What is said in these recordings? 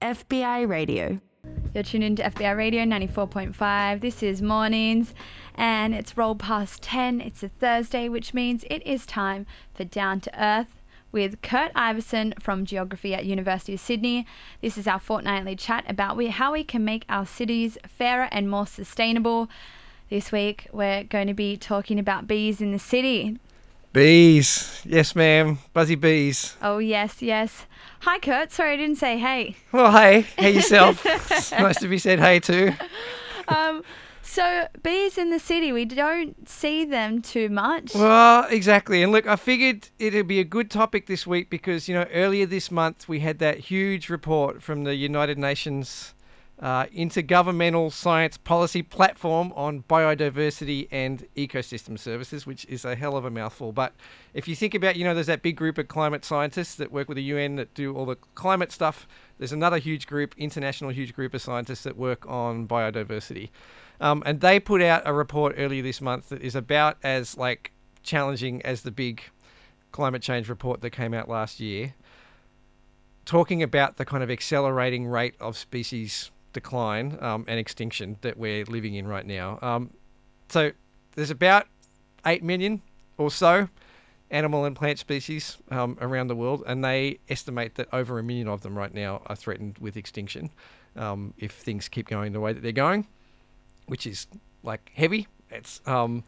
FBI Radio. You're tuned into FBI Radio 94.5. This is Mornings and it's rolled past 10. It's a Thursday, which means it is time for Down to Earth with Kurt Iveson from Geography at University of Sydney. This is our fortnightly chat about we, how we can make our cities fairer and more sustainable. This week we're going to be talking about bees in the city. Bees. Yes, ma'am. Buzzy bees. Oh, yes, yes. Hi, Kurt. Sorry I didn't say hey. Well, hey. Hey yourself. nice to be said hey too. Um, so, bees in the city, we don't see them too much. Well, exactly. And look, I figured it'd be a good topic this week because, you know, earlier this month we had that huge report from the United Nations uh, Intergovernmental Science Policy Platform on Biodiversity and Ecosystem Services, which is a hell of a mouthful. But if you think about, you know, there's that big group of climate scientists that work with the UN that do all the climate stuff. There's another huge group, international huge group of scientists that work on biodiversity. Um, and they put out a report earlier this month that is about as like challenging as the big climate change report that came out last year, talking about the kind of accelerating rate of species decline um, and extinction that we're living in right now. Um, so there's about 8 million or so animal and plant species um, around the world, and they estimate that over a million of them right now are threatened with extinction um, if things keep going the way that they're going, which is like heavy. It's um,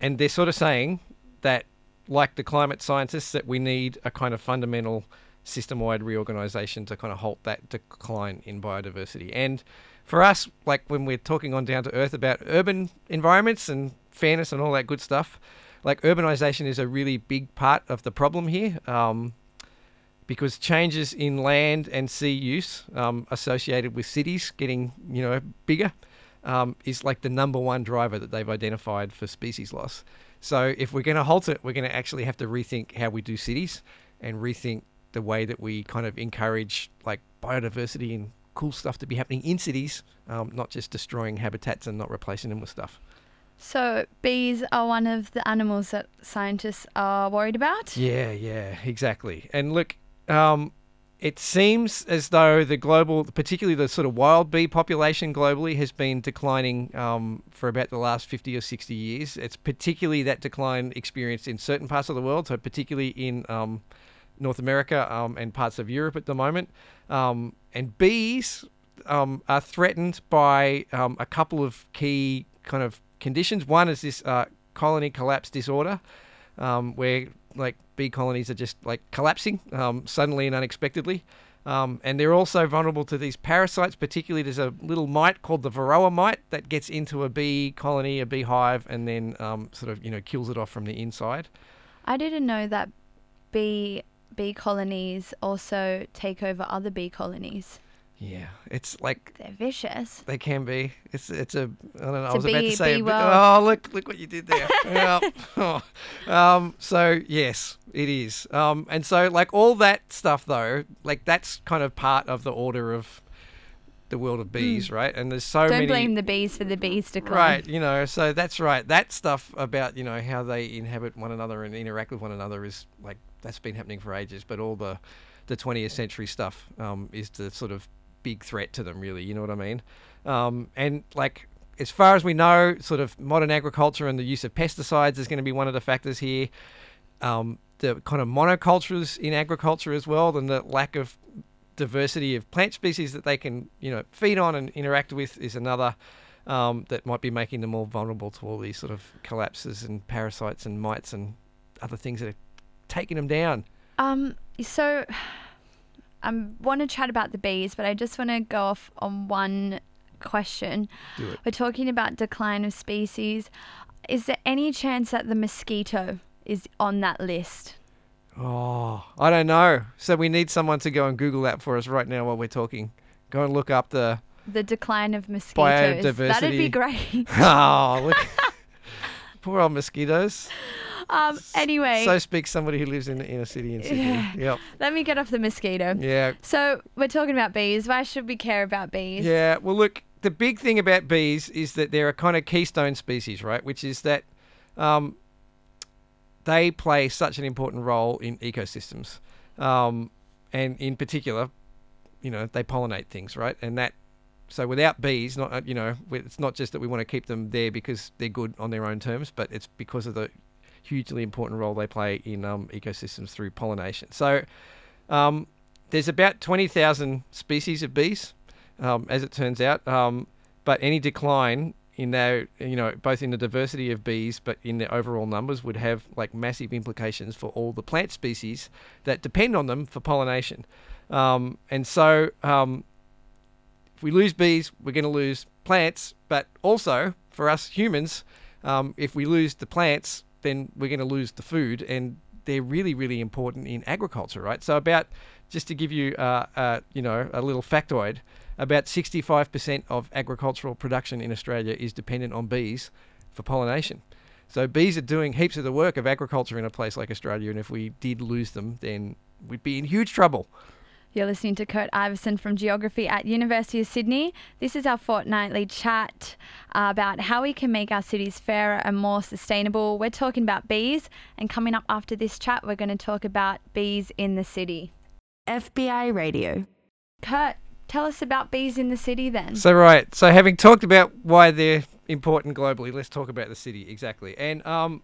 and they're sort of saying that, like the climate scientists, that we need a kind of fundamental system-wide reorganization to kind of halt that decline in biodiversity. And for us, like when we're talking on down to earth about urban environments and fairness and all that good stuff, like urbanization is a really big part of the problem here. Um, because changes in land and sea use um, associated with cities getting, you know, bigger um, is like the number one driver that they've identified for species loss. So if we're going to halt it, we're going to actually have to rethink how we do cities and rethink the way that we kind of encourage like biodiversity and cool stuff to be happening in cities, um, not just destroying habitats and not replacing them with stuff. So, bees are one of the animals that scientists are worried about? Yeah, yeah, exactly. And look, um, it seems as though the global, particularly the sort of wild bee population globally, has been declining um, for about the last 50 or 60 years. It's particularly that decline experienced in certain parts of the world, so particularly in um, North America um, and parts of Europe at the moment. Um, and bees um, are threatened by um, a couple of key kind of conditions. One is this uh, colony collapse disorder, um, where like bee colonies are just like collapsing um, suddenly and unexpectedly. And they're also vulnerable to these parasites. Particularly, there's a little mite called the varroa mite that gets into a bee colony, a bee hive, and then sort of you know kills it off from the inside. I didn't know that bee bee colonies also take over other bee colonies. Yeah, it's like They're vicious. they can be. It's it's a I don't know. It's I was about bee- to say. bee bit- oh, look look what you did there. Oh. Um. So yes, it is. Um. And so like all that stuff though, like that's kind of part of the order of the world of bees, right? And there's so Hmm. Don't many. blame the bees for the bees to decline. Right, you know, so that's right. That stuff about, you know, how they inhabit one another and interact with one another is like that's been happening for ages, but all the the 20th century stuff um, is the sort of big threat to them, really. You know what I mean? Um, and like, as far as we know, sort of modern agriculture and the use of pesticides is going to be one of the factors here. Um, the kind of monocultures in agriculture as well, and the lack of diversity of plant species that they can, you know, feed on and interact with is another um, that might be making them more vulnerable to all these sort of collapses and parasites and mites and other things that are taking them down. Um. So, I want to chat about the bees, but I just want to go off on one question. Do it. We're talking about decline of species. Is there any chance that the mosquito is on that list? Oh, I don't know. So we need someone to go and Google that for us right now while we're talking. Go and look up the. The decline of mosquitoes. That'd be great. Oh, look. Poor old mosquitoes. Um. Anyway, So speaks somebody who lives in the inner city in Sydney. Yeah. Yep. let me get off the mosquito. Yeah. So we're talking about bees. Why should we care about bees? Yeah, well, look, the big thing about bees is that they're a kind of keystone species, right? Which is that um, they play such an important role in ecosystems. Um, and in particular, you know, they pollinate things, right? And that so without bees, not you know, it's not just that we want to keep them there because they're good on their own terms, but it's because of the hugely important role they play in um, ecosystems through pollination. So um, there's about 20,000 species of bees, um, as it turns out, um, but any decline in their, you know, both in the diversity of bees, but in their overall numbers, would have like massive implications for all the plant species that depend on them for pollination. Um, and so um, if we lose bees, we're going to lose plants, but also for us humans, um, if we lose the plants, then we're going to lose the food, and they're really, really important in agriculture, right? So about just to give you, uh, uh, you know, a little factoid, about 65% of agricultural production in Australia is dependent on bees for pollination. So bees are doing heaps of the work of agriculture in a place like Australia, and if we did lose them, then we'd be in huge trouble. You're listening to Kurt Iveson from Geography at University of Sydney. This is our fortnightly chat uh, about how we can make our cities fairer and more sustainable. We're talking about bees, and coming up after this chat, we're going to talk about bees in the city. FBI Radio. Kurt, tell us about bees in the city then. So right, so having talked about why they're important globally, let's talk about the city exactly. And um,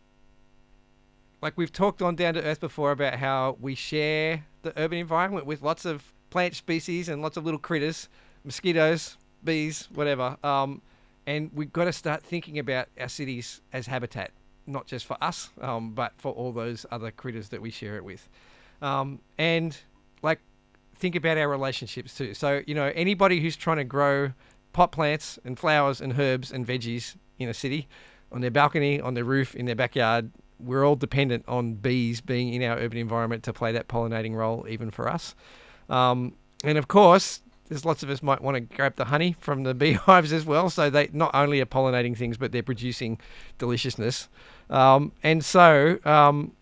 like we've talked on Down to Earth before about how we share the urban environment with lots of plant species and lots of little critters, mosquitoes, bees, whatever. Um, and we've got to start thinking about our cities as habitat, not just for us, um, but for all those other critters that we share it with. Um, and like, think about our relationships too. So, you know, anybody who's trying to grow pot plants and flowers and herbs and veggies in a city on their balcony, on their roof, in their backyard, we're all dependent on bees being in our urban environment to play that pollinating role, even for us. Um, and of course, there's lots of us might want to grab the honey from the beehives as well. So they not only are pollinating things, but they're producing deliciousness. Um, and so um,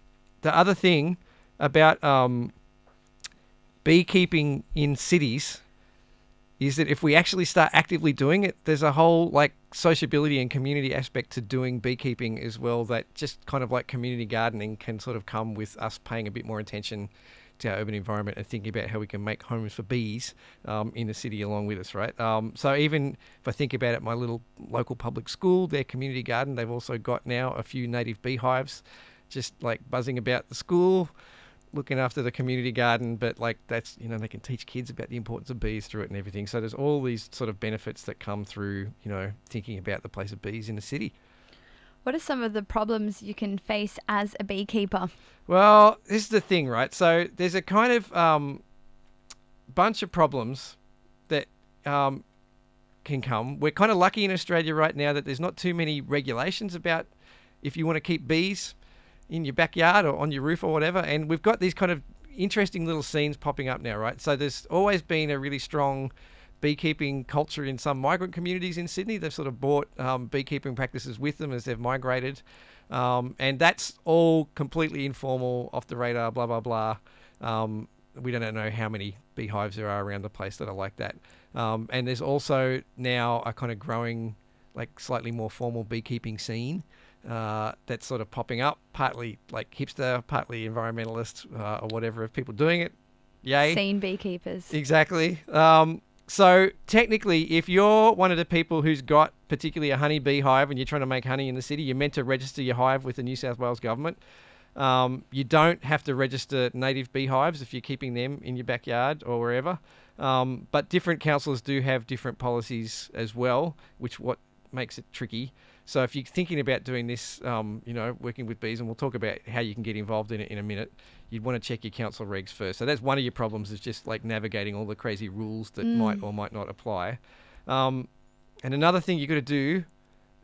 the other thing about um, beekeeping in cities is that if we actually start actively doing it, there's a whole like sociability and community aspect to doing beekeeping as well that just kind of like community gardening can sort of come with us paying a bit more attention to our urban environment and thinking about how we can make homes for bees um, in the city along with us, right? Um, so even if I think about it, my little local public school, their community garden, they've also got now a few native beehives just like buzzing about the school looking after the community garden, but like that's you know they can teach kids about the importance of bees through it and everything. So there's all these sort of benefits that come through you know thinking about the place of bees in the city. What are some of the problems you can face as a beekeeper? Well, this is the thing, right? So there's a kind of um, bunch of problems that um, can come. We're kind of lucky in Australia right now that there's not too many regulations about if you want to keep bees in your backyard or on your roof or whatever. And we've got these kind of interesting little scenes popping up now, right? So there's always been a really strong beekeeping culture in some migrant communities in Sydney. They've sort of brought um, beekeeping practices with them as they've migrated. Um, and that's all completely informal, off the radar, blah, blah, blah. Um, we don't know how many beehives there are around the place that are like that. Um, and there's also now a kind of growing, like slightly more formal beekeeping scene uh, that's sort of popping up, partly like hipster, partly environmentalist uh, or whatever of people doing it. Yay. Scene beekeepers. Exactly. Um, so technically, if you're one of the people who's got particularly a honey bee hive and you're trying to make honey in the city, you're meant to register your hive with the New South Wales government. Um, you don't have to register native beehives if you're keeping them in your backyard or wherever. Um, but different councils do have different policies as well, which what makes it tricky. So if you're thinking about doing this, um, you know, working with bees, and we'll talk about how you can get involved in it in a minute, you'd want to check your council regs first. So that's one of your problems is just like navigating all the crazy rules that mm. might or might not apply. Um, and another thing you've got to do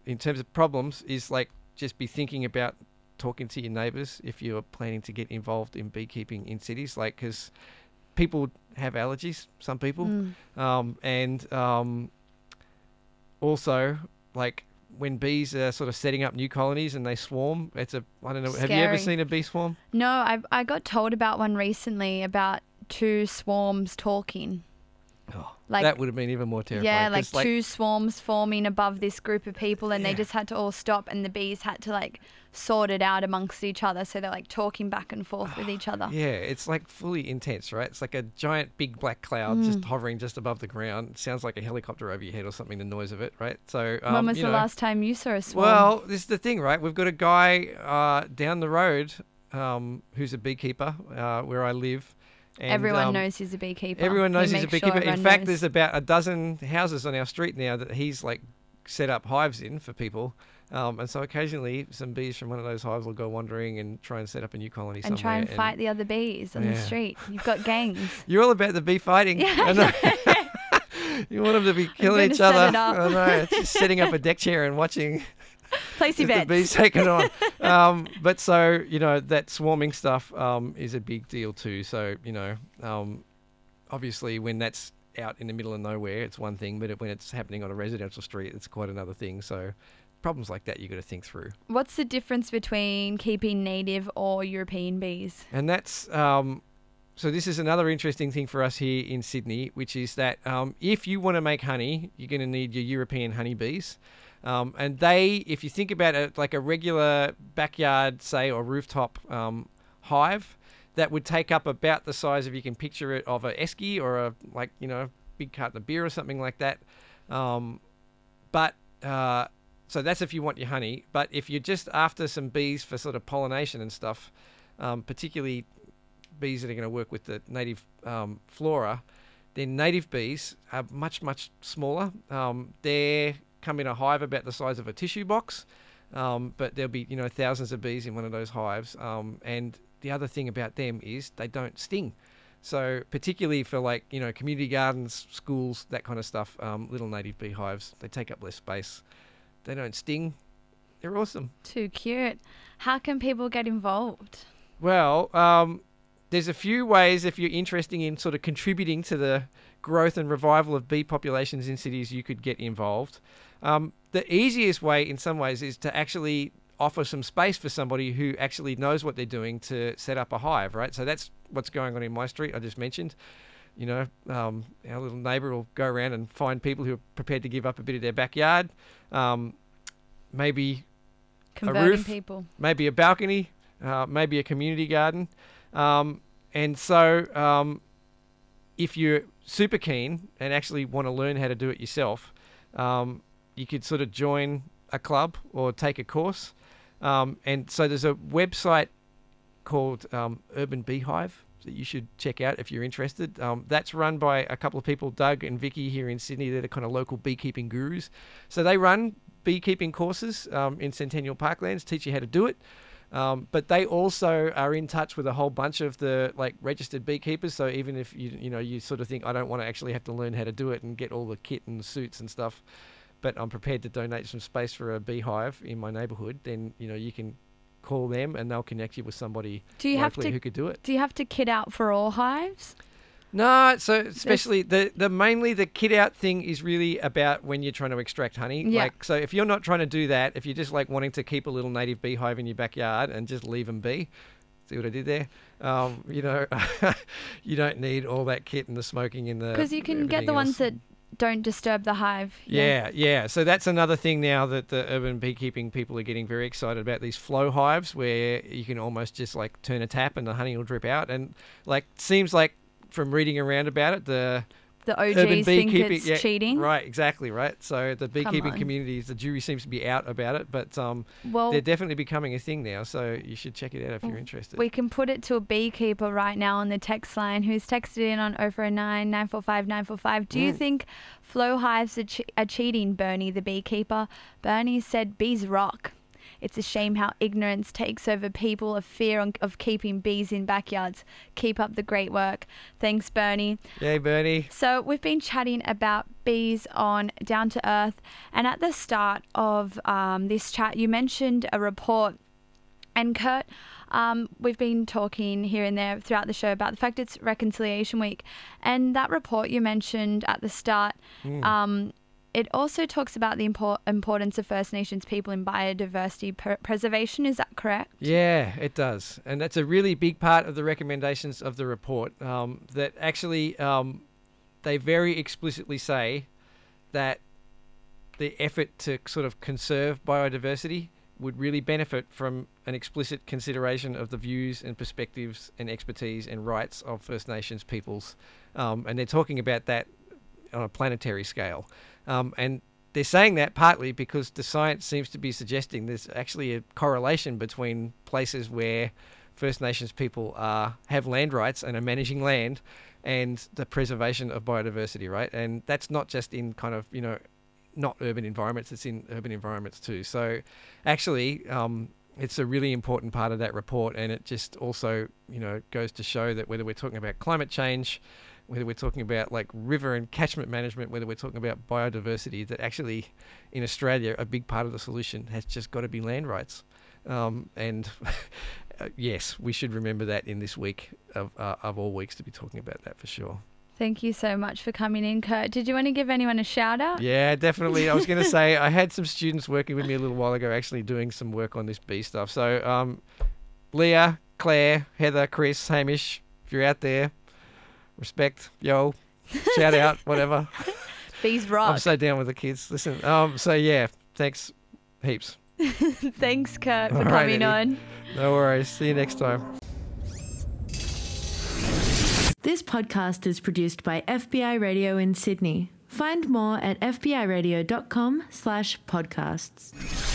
in terms of problems is like just be thinking about talking to your neighbours if you're planning to get involved in beekeeping in cities, like because people have allergies, some people, mm. um, and um, also like when bees are sort of setting up new colonies and they swarm. It's a I don't know. Scary. Have you ever seen a bee swarm? No, I I got told about one recently about two swarms talking. Oh, like, that would have been even more terrifying. Yeah, like, like two swarms forming above this group of people, and yeah. they just had to all stop, and the bees had to like sorted out amongst each other. So they're like talking back and forth with each other. Yeah, it's like fully intense, right? It's like a giant big black cloud Mm. just hovering just above the ground. sounds like a helicopter over your head or something, the noise of it, right? So, um, when was the know, last time you saw a swarm? Well, this is the thing, right? We've got a guy uh, down the road um, who's a beekeeper uh, where I live. And, everyone um, knows he's a beekeeper. Everyone He knows he's a makes sure beekeeper. In fact, knows. there's about a dozen houses on our street now that he's like set up hives in for people. Um, and so occasionally some bees from one of those hives will go wandering and try and set up a new colony and somewhere. try and fight the other bees on the street. You've got gangs. You're all about the bee fighting. Yeah, you want them to be killing each other. I know. Just setting up a deck chair and watching Place your Just the bets. bees taken on. um, but so you know that swarming stuff um, is a big deal too. So you know, um, obviously when that's out in the middle of nowhere, it's one thing, but it, when it's happening on a residential street, it's quite another thing. So problems like that you've got to think through. What's the difference between keeping native or European bees? And that's um, so. This is another interesting thing for us here in Sydney, which is that um, if you want to make honey, you're going to need your European honeybees. Um, and they, if you think about it, like a regular backyard, say, or rooftop um, hive, that would take up about the size, if you can picture it, of a esky or a like you know big carton of beer or something like that. Um, but uh, so that's if you want your honey. But if you're just after some bees for sort of pollination and stuff, um, particularly bees that are going to work with the native um, flora, then native bees are much much smaller. Um, they come in a hive about the size of a tissue box, um, but there'll be you know thousands of bees in one of those hives. Um, and the other thing about them is they don't sting. So particularly for like you know community gardens, schools, that kind of stuff, um, little native beehives, they take up less space. They don't sting. They're awesome. Too cute. How can people get involved? Well, um, there's a few ways if you're interested in sort of contributing to the growth and revival of bee populations in cities, you could get involved. Um, the easiest way, in some ways, is to actually offer some space for somebody who actually knows what they're doing to set up a hive, right? So that's what's going on in my street. I just mentioned. You know, um, our little neighbour will go around and find people who are prepared to give up a bit of their backyard. Um, maybe Converting roof. people. maybe a balcony, uh, maybe a community garden. Um, and so, um, if you're super keen and actually want to learn how to do it yourself, um, you could sort of join a club or take a course. Um, and so, there's a website called um, Urban Beehive that you should check out if you're interested. Um, that's run by a couple of people, Doug and Vicky here in Sydney. They're the kind of local beekeeping gurus. So they run beekeeping courses um, in Centennial Parklands, teach you how to do it. Um, but they also are in touch with a whole bunch of the like registered beekeepers. So even if you you know you sort of think I don't want to actually have to learn how to do it and get all the kit and suits and stuff, but I'm prepared to donate some space for a beehive in my neighbourhood, then you know you can call them and they'll connect you with somebody Do you have to who could do it. do you have to kit out for all hives? No, so especially the the mainly the kit out thing is really about when you're trying to extract honey. Yeah. Like so if you're not trying to do that, if you're just like wanting to keep a little native beehive in your backyard and just leave them be, see what I did there? Um, you know, you don't need all that kit and the smoking and the Because you can get the ones that don't disturb the hive. Yeah, yeah. So that's another thing now that the urban beekeeping people are getting very excited about these flow hives where you can almost just like turn a tap and the honey will drip out. And like seems like from reading around about it, the The OGs think it's yeah, cheating. Right, exactly, right. So the beekeeping communities, the jury seems to be out about it, but um, Well, they're definitely becoming a thing now. So you should check it out if you're interested. we can put it to a beekeeper right now on the text line who's texted in on 049 945 945. Do you Mm. think flow hives are, che- are cheating, Bernie, the beekeeper? Bernie said bees rock. It's a shame how ignorance takes over people of fear on, of keeping bees in backyards. Keep up the great work. Thanks, Bernie. Yay, Bernie. So, we've been chatting about bees on Down to Earth, and at the start of um, this chat, you mentioned a report. And Kurt, um, we've been talking here and there throughout the show about the fact it's Reconciliation Week, and that report you mentioned at the start, Mm. um, it also talks about the impor- importance of First Nations people in biodiversity per- preservation. Is that correct? Yeah, it does, and that's a really big part of the recommendations of the report. Um, that actually, um, they very explicitly say that the effort to sort of conserve biodiversity would really benefit from an explicit consideration of the views and perspectives and expertise and rights of First Nations peoples. Um, and they're talking about that on a planetary scale. Um, and they're saying that partly because the science seems to be suggesting there's actually a correlation between places where First Nations people are have land rights and are managing land and the preservation of biodiversity, right? And that's not just in kind of, you know, not urban environments, it's in urban environments too. So actually, um, it's a really important part of that report, and it just also, you know, goes to show that whether we're talking about climate change, whether we're talking about like river and catchment management, whether we're talking about biodiversity, that actually in Australia, a big part of the solution has just got to be land rights. Um, and uh, yes, we should remember that in this week of, uh, of all weeks to be talking about that for sure. Thank you so much for coming in, Kurt. Did you want to give anyone a shout out? Yeah, definitely. I was going to say I had some students working with me a little while ago, actually doing some work on this bee stuff. So, um, Leah, Claire, Heather, Chris, Hamish, if you're out there, respect, yo, shout out, whatever. Bees rock. I'm so down with the kids. Listen, um, so yeah, thanks heaps. Thanks, Kurt, for All right, coming Eddie. on. No worries. See you next time. This podcast is produced by FBI Radio in Sydney. Find more at fbiradio.com slash podcasts.